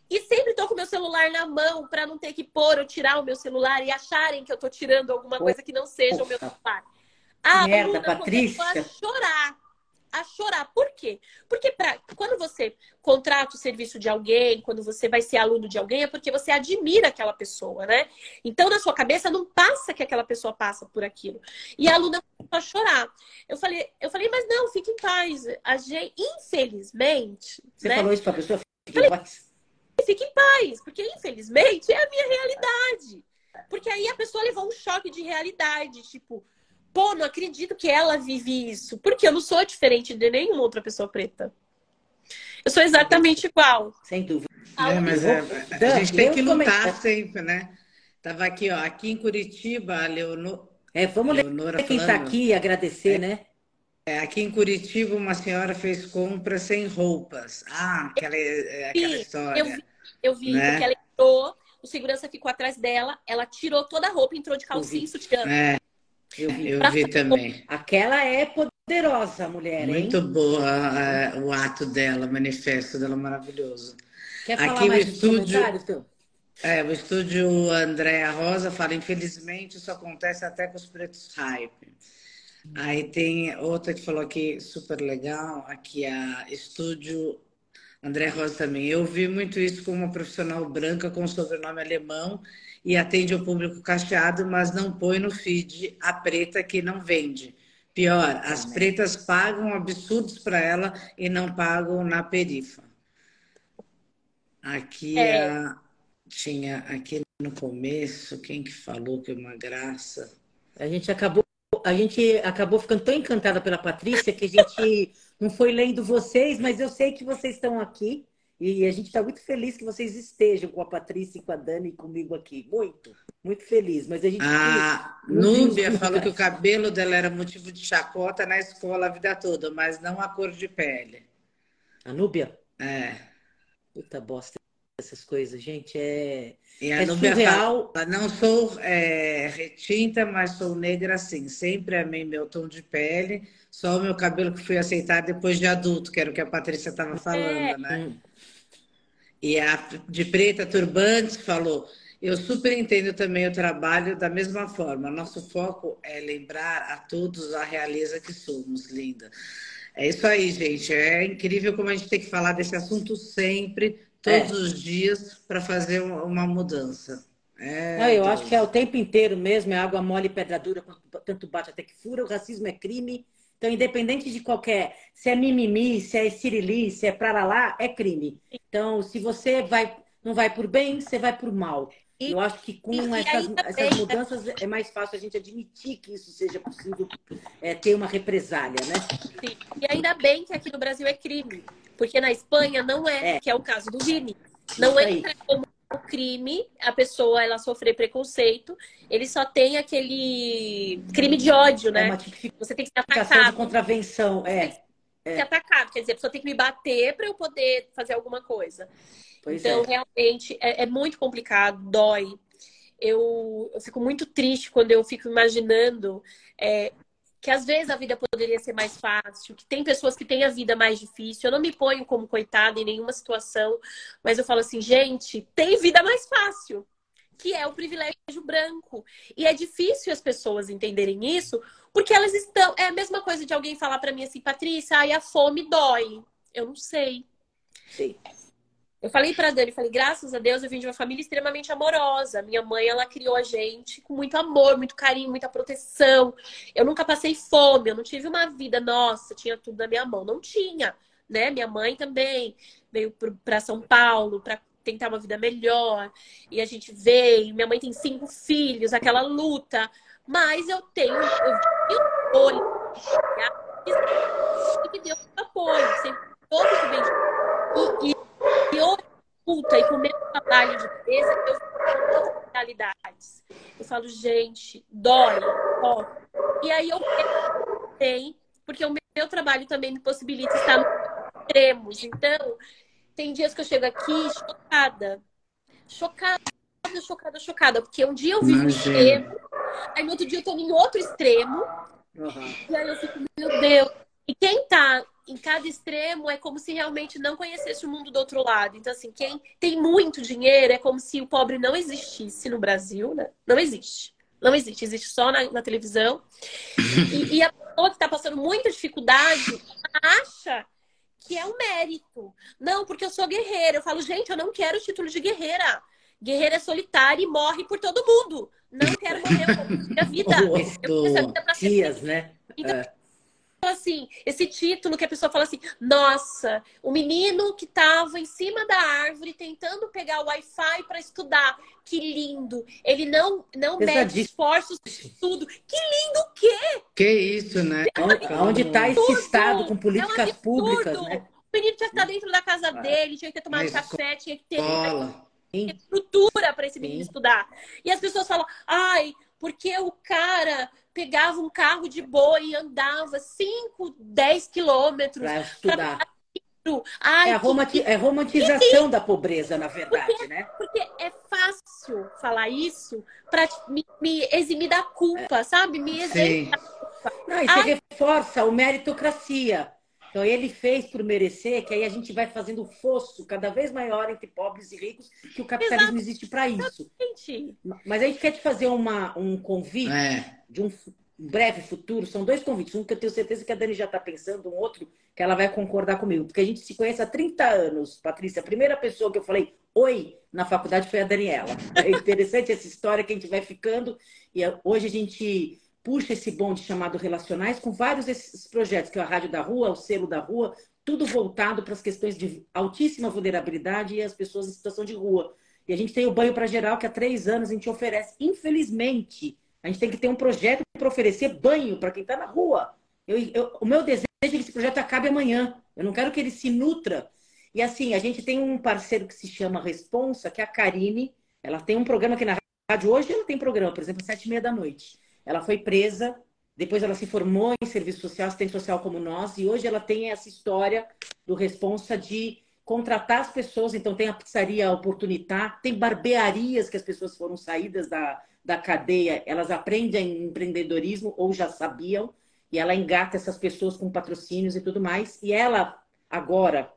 E sempre estou com o meu celular na mão para não ter que pôr ou tirar o meu celular e acharem que eu estou tirando alguma coisa que não seja o meu celular. Ah, Merda, Patrícia. a chorar a chorar. Por quê? Porque pra, quando você contrata o serviço de alguém, quando você vai ser aluno de alguém, é porque você admira aquela pessoa, né? Então, na sua cabeça, não passa que aquela pessoa passa por aquilo. E a aluna começou a chorar. Eu falei, eu falei, mas não, fique em paz. A gente, infelizmente. Você né? falou isso pra pessoa? Fique em paz. Fique em paz, porque infelizmente é a minha realidade. Porque aí a pessoa levou um choque de realidade, tipo, pô, não acredito que ela vive isso. Porque eu não sou diferente de nenhuma outra pessoa preta. Eu sou exatamente igual. Sem dúvida. É, mas é, a gente tem que lutar sempre, né? Tava aqui, ó, aqui em Curitiba, a Leonor. É, vamos Leonora quem está aqui e agradecer, é, né? É, aqui em Curitiba, uma senhora fez compras sem roupas. Ah, aquela, é, aquela história. Eu vi, eu vi né? porque ela entrou, o segurança ficou atrás dela, ela tirou toda a roupa, entrou de calcinha e sutiã. É. Eu vi, eu vi também. Aquela é poderosa, mulher, Muito hein? boa é, o ato dela, o manifesto dela maravilhoso. Quer falar Aqui mais o estúdio, é, o estúdio Andréa Rosa fala, infelizmente isso acontece até com os pretos hype. Aí tem outra que falou aqui, super legal, aqui a estúdio André Rosa também. Eu vi muito isso com uma profissional branca com sobrenome alemão e atende ao público cacheado, mas não põe no feed a preta que não vende. Pior, as pretas pagam absurdos para ela e não pagam na perifa. Aqui é. a, tinha aqui no começo, quem que falou que é uma graça? A gente acabou, a gente acabou ficando tão encantada pela Patrícia que a gente não foi lendo vocês, mas eu sei que vocês estão aqui. E a gente está muito feliz que vocês estejam com a Patrícia e com a Dani e comigo aqui. Muito, muito feliz. Mas a gente. A Núbia falou que o cabelo dela era motivo de chacota na escola a vida toda, mas não a cor de pele. A Núbia? É. Puta bosta essas coisas, gente. É, e a é Núbia surreal. Fala, não sou é, retinta, mas sou negra sim. Sempre amei meu tom de pele. Só o meu cabelo que fui aceitar depois de adulto, que era o que a Patrícia estava falando, é. né? E a de preta turbante falou: eu super entendo também o trabalho da mesma forma. Nosso foco é lembrar a todos a realeza que somos, linda. É isso aí, gente. É incrível como a gente tem que falar desse assunto sempre, todos é. os dias, para fazer uma mudança. É, Não, eu Deus. acho que é o tempo inteiro mesmo, é água mole e pedra dura, tanto bate até que fura, o racismo é crime, então, independente de qualquer, se é mimimi, se é sirili, se é pra lá, é crime. Então, se você vai, não vai por bem, você vai por mal. E, eu acho que com essas, essas né? mudanças é mais fácil a gente admitir que isso seja possível é, ter uma represália, né? Sim. E ainda bem que aqui no Brasil é crime, porque na Espanha não é, é. que é o caso do Vini. Não entra como crime, a pessoa ela sofrer preconceito, ele só tem aquele crime de ódio, né? É Você tem que ser atacado. de contravenção, é. Tem é. ser atacado, quer dizer, a pessoa tem que me bater para eu poder fazer alguma coisa. Pois então, é. realmente, é, é, muito complicado, dói. Eu, eu fico muito triste quando eu fico imaginando é, que às vezes a vida poderia ser mais fácil, que tem pessoas que têm a vida mais difícil. Eu não me ponho como coitada em nenhuma situação, mas eu falo assim, gente, tem vida mais fácil, que é o privilégio branco. E é difícil as pessoas entenderem isso, porque elas estão. É a mesma coisa de alguém falar para mim assim, Patrícia, ai, a fome dói. Eu não sei. Sim. Eu falei para Dani, falei, graças a Deus eu vim de uma família extremamente amorosa. Minha mãe, ela criou a gente com muito amor, muito carinho, muita proteção. Eu nunca passei fome, eu não tive uma vida, nossa, tinha tudo na minha mão. Não tinha, né? Minha mãe também veio para São Paulo para tentar uma vida melhor. E a gente veio, minha mãe tem cinco filhos, aquela luta. Mas eu tenho, eu vi o olho e que deu apoio, sempre todo que vem e, e e outra puta e com o mesmo trabalho de beleza, eu outras realidades. Eu falo, gente, dói, ó. E aí eu tem, porque o meu trabalho também me possibilita estar nos extremos. Então, tem dias que eu chego aqui chocada. Chocada, chocada, chocada. Porque um dia eu vivo um extremo, aí no outro dia eu tô em outro extremo. Uhum. E aí eu fico, meu Deus. E quem tá em cada extremo é como se realmente não conhecesse o mundo do outro lado. Então, assim, quem tem muito dinheiro é como se o pobre não existisse no Brasil, né? Não existe. Não existe, existe só na, na televisão. E, e, a pessoa que está passando muita dificuldade acha que é um mérito. Não, porque eu sou guerreira. Eu falo, gente, eu não quero o título de guerreira. Guerreira é solitária e morre por todo mundo. Não quero morrer por minha vida. <laughs> eu quero essa vida pra ser. né? Então, é assim, esse título que a pessoa fala assim: nossa, o menino que estava em cima da árvore tentando pegar o Wi-Fi para estudar. Que lindo! Ele não, não mede esforços de estudo. Que lindo o quê? Que isso, né? Onde está esse Estado com políticas é um públicas, né? O menino tinha que estar dentro da casa ah, dele, tinha que ter tomado café, tinha que ter estrutura para esse menino Sim. estudar. E as pessoas falam, ai, porque o cara pegava um carro de boa e andava 5, 10 quilômetros para estudar. Ai, é, a romati é romantização da pobreza, na verdade, porque, né? Porque é fácil falar isso para me, me, eximir da culpa, é. sabe? Me eximir da culpa. Não, e você reforça a meritocracia. Então ele fez por merecer, que aí a gente vai fazendo fosso cada vez maior entre pobres e ricos, que o capitalismo Exato. existe para isso. Exatamente. Mas a gente quer te fazer uma, um convite é. de um breve futuro. São dois convites. Um que eu tenho certeza que a Dani já está pensando, um outro que ela vai concordar comigo. Porque a gente se conhece há 30 anos, Patrícia. A primeira pessoa que eu falei oi na faculdade foi a Daniela. É interessante essa história que a gente vai ficando. E hoje a gente puxa esse bonde chamado Relacionais com vários desses projetos, que é a Rádio da Rua, o Selo da Rua, tudo voltado para as questões de altíssima vulnerabilidade e as pessoas em situação de rua. E a gente tem o Banho para Geral, que há três anos a gente oferece. Infelizmente, a gente tem que ter um projeto para oferecer banho para quem está na rua. Eu, eu, o meu desejo é que esse projeto acabe amanhã. Eu não quero que ele se nutra. E assim, a gente tem um parceiro que se chama Responsa, que é a Karine. Ela tem um programa aqui na rádio. Hoje ela tem programa, por exemplo, às sete e meia da noite. Ela foi presa, depois ela se formou em serviço social, assistente social como nós, e hoje ela tem essa história do Responsa de contratar as pessoas. Então, tem a pizzaria Oportunitar, tem barbearias que as pessoas foram saídas da, da cadeia, elas aprendem empreendedorismo ou já sabiam, e ela engata essas pessoas com patrocínios e tudo mais. E ela, agora,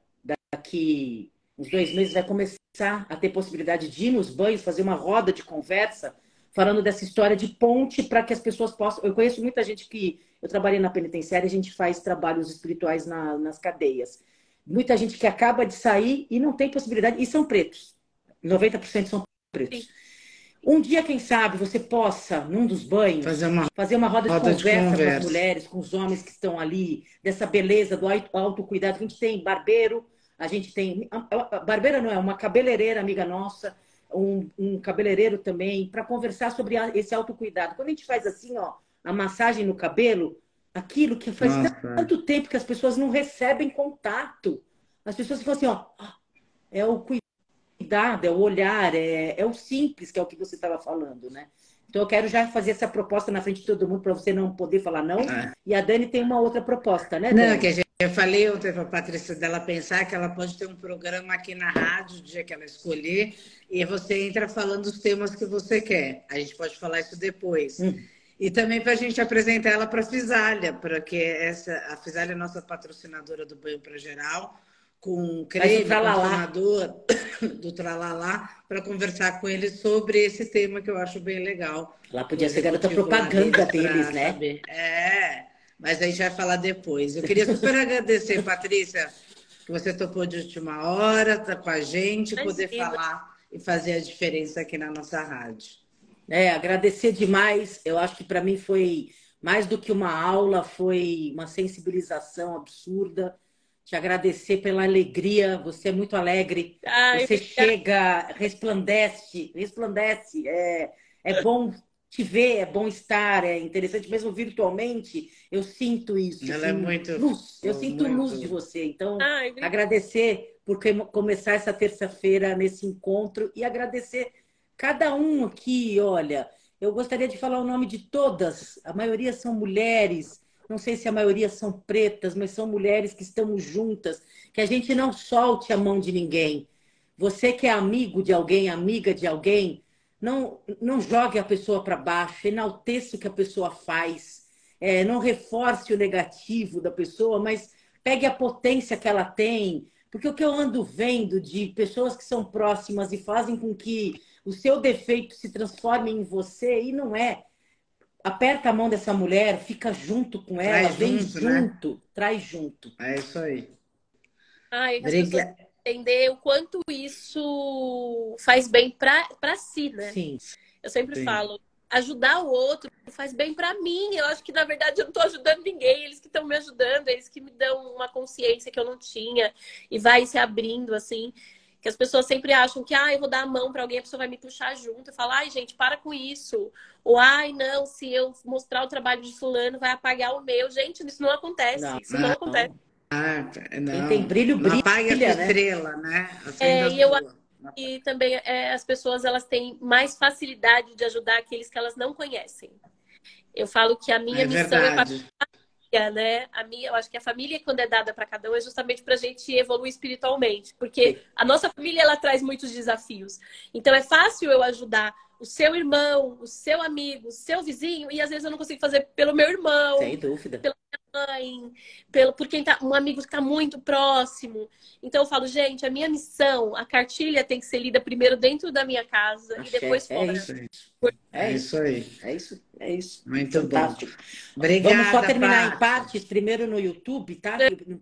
daqui uns dois meses, vai começar a ter possibilidade de ir nos banhos, fazer uma roda de conversa falando dessa história de ponte para que as pessoas possam. Eu conheço muita gente que. Eu trabalhei na penitenciária, a gente faz trabalhos espirituais na, nas cadeias. Muita gente que acaba de sair e não tem possibilidade, e são pretos. 90% são pretos. Sim. Um dia, quem sabe, você possa, num dos banhos, fazer uma, fazer uma roda, roda de, conversa de, conversa com as mulheres, com os homens que estão ali, dessa beleza do autocuidado. A gente tem barbeiro, a gente tem. Barbeira não é, uma cabeleireira amiga nossa, um, um cabeleireiro também, para conversar sobre esse autocuidado. Quando a gente faz assim, ó, a massagem no cabelo, aquilo que faz Nossa. tanto tempo que as pessoas não recebem contato. As pessoas ficam assim, ó, é o cuidado, é o olhar, é, é o simples, que é o que você estava falando, né? Então eu quero já fazer essa proposta na frente de todo mundo para você não poder falar não. É. E a Dani tem uma outra proposta, né? Dani? Não, que a gente, eu falei ontem para a Patrícia dela pensar que ela pode ter um programa aqui na rádio, o dia que ela escolher, e você entra falando os temas que você quer. A gente pode falar isso depois. Hum. E também para a gente apresentar ela para a Fisália, porque essa, a Fisália é nossa patrocinadora do Banho para Geral com o Creme, coordenador <coughs> do Tralalá, para conversar com eles sobre esse tema que eu acho bem legal. Lá podia ser garota propaganda deles, né? Saber. É, mas a gente vai falar depois. Eu queria super <laughs> agradecer, Patrícia, que você topou de última hora, tá com a gente, poder falar e fazer a diferença aqui na nossa rádio. É, agradecer demais. Eu acho que para mim foi mais do que uma aula, foi uma sensibilização absurda te agradecer pela alegria. Você é muito alegre. Ai, você chega, resplandece, resplandece. É, é bom te ver, é bom estar, é interessante mesmo virtualmente. Eu sinto isso. Ela é muito luz. Eu sinto muito... luz de você. Então, Ai, agradecer por começar essa terça-feira nesse encontro e agradecer cada um aqui. Olha, eu gostaria de falar o nome de todas. A maioria são mulheres não sei se a maioria são pretas, mas são mulheres que estamos juntas, que a gente não solte a mão de ninguém. Você que é amigo de alguém, amiga de alguém, não, não jogue a pessoa para baixo, enalteça o que a pessoa faz, é, não reforce o negativo da pessoa, mas pegue a potência que ela tem. Porque o que eu ando vendo de pessoas que são próximas e fazem com que o seu defeito se transforme em você, e não é aperta a mão dessa mulher, fica junto com ela, traz vem junto, né? junto né? traz junto. É isso aí. Ai, Briga... entender o quanto isso faz bem para si, né? Sim. Eu sempre Sim. falo, ajudar o outro faz bem para mim. Eu acho que na verdade eu não estou ajudando ninguém, eles que estão me ajudando, eles que me dão uma consciência que eu não tinha e vai se abrindo assim que as pessoas sempre acham que, ah, eu vou dar a mão para alguém, a pessoa vai me puxar junto. e falar, ai, gente, para com isso. Ou, ai, não, se eu mostrar o trabalho de fulano, vai apagar o meu. Gente, isso não acontece. Não, isso não, não acontece. Ah, não. Quem tem brilho, brilha. Apaga a né? estrela, né? É, e eu e também é, as pessoas elas têm mais facilidade de ajudar aqueles que elas não conhecem. Eu falo que a minha é missão verdade. é né? A minha, eu acho que a família, quando é dada para cada um, é justamente para a gente evoluir espiritualmente. Porque a nossa família, ela traz muitos desafios. Então, é fácil eu ajudar o seu irmão, o seu amigo, o seu vizinho, e às vezes eu não consigo fazer pelo meu irmão. Sem dúvida. Pela minha mãe, pelo, por quem tá, um amigo que está muito próximo. Então eu falo, gente, a minha missão, a cartilha tem que ser lida primeiro dentro da minha casa Achei. e depois é fora. Isso, é, isso aí. É isso, é isso. Muito Fantástico. bom. Obrigada, Vamos só terminar em partes, primeiro no YouTube, tá?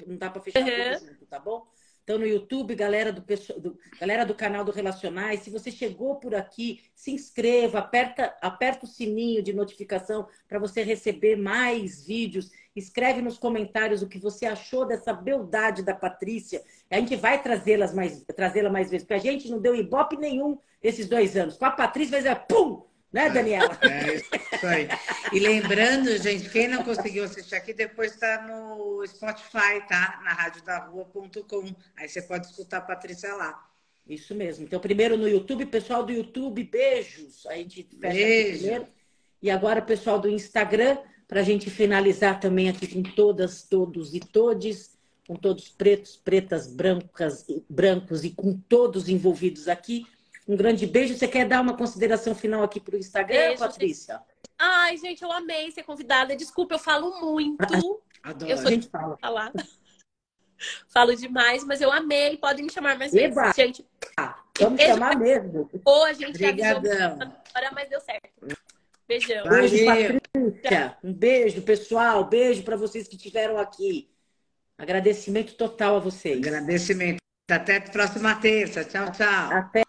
Não dá para fechar uhum. tudo junto, tá bom? Estão no YouTube, galera do, do, galera do canal do Relacionais. Se você chegou por aqui, se inscreva, aperta, aperta o sininho de notificação para você receber mais vídeos. Escreve nos comentários o que você achou dessa beldade da Patrícia. A gente vai trazê-las mais, trazê-la mais vezes, porque a gente não deu ibope nenhum esses dois anos. Com a Patrícia vai dizer, pum! Né, Daniela? É, isso aí. E lembrando, gente, quem não conseguiu assistir aqui, depois está no Spotify, tá? Na rádiodarrua.com. Aí você pode escutar a Patrícia lá. Isso mesmo. Então, primeiro no YouTube, pessoal do YouTube, beijos. A gente fecha Beijo. primeiro. E agora, pessoal do Instagram, para a gente finalizar também aqui com todas, todos e todes, com todos pretos, pretas, brancas, brancos e com todos envolvidos aqui. Um grande beijo. Você quer dar uma consideração final aqui para o Instagram, beijo, Patrícia? Gente. Ai, gente, eu amei ser convidada. Desculpa, eu falo muito. <laughs> Adoro. Eu sou a gente fala. Falar. <laughs> Falo demais, mas eu amei. Podem me chamar mais vezes, gente. vamos beijo, chamar mesmo. Ou a gente Obrigadão. avisou, mas deu certo. Beijão. Beijo, Patrícia. Um beijo, pessoal. Beijo para vocês que estiveram aqui. Agradecimento total a vocês. Agradecimento. Até a próxima terça. Tchau, tchau. Até.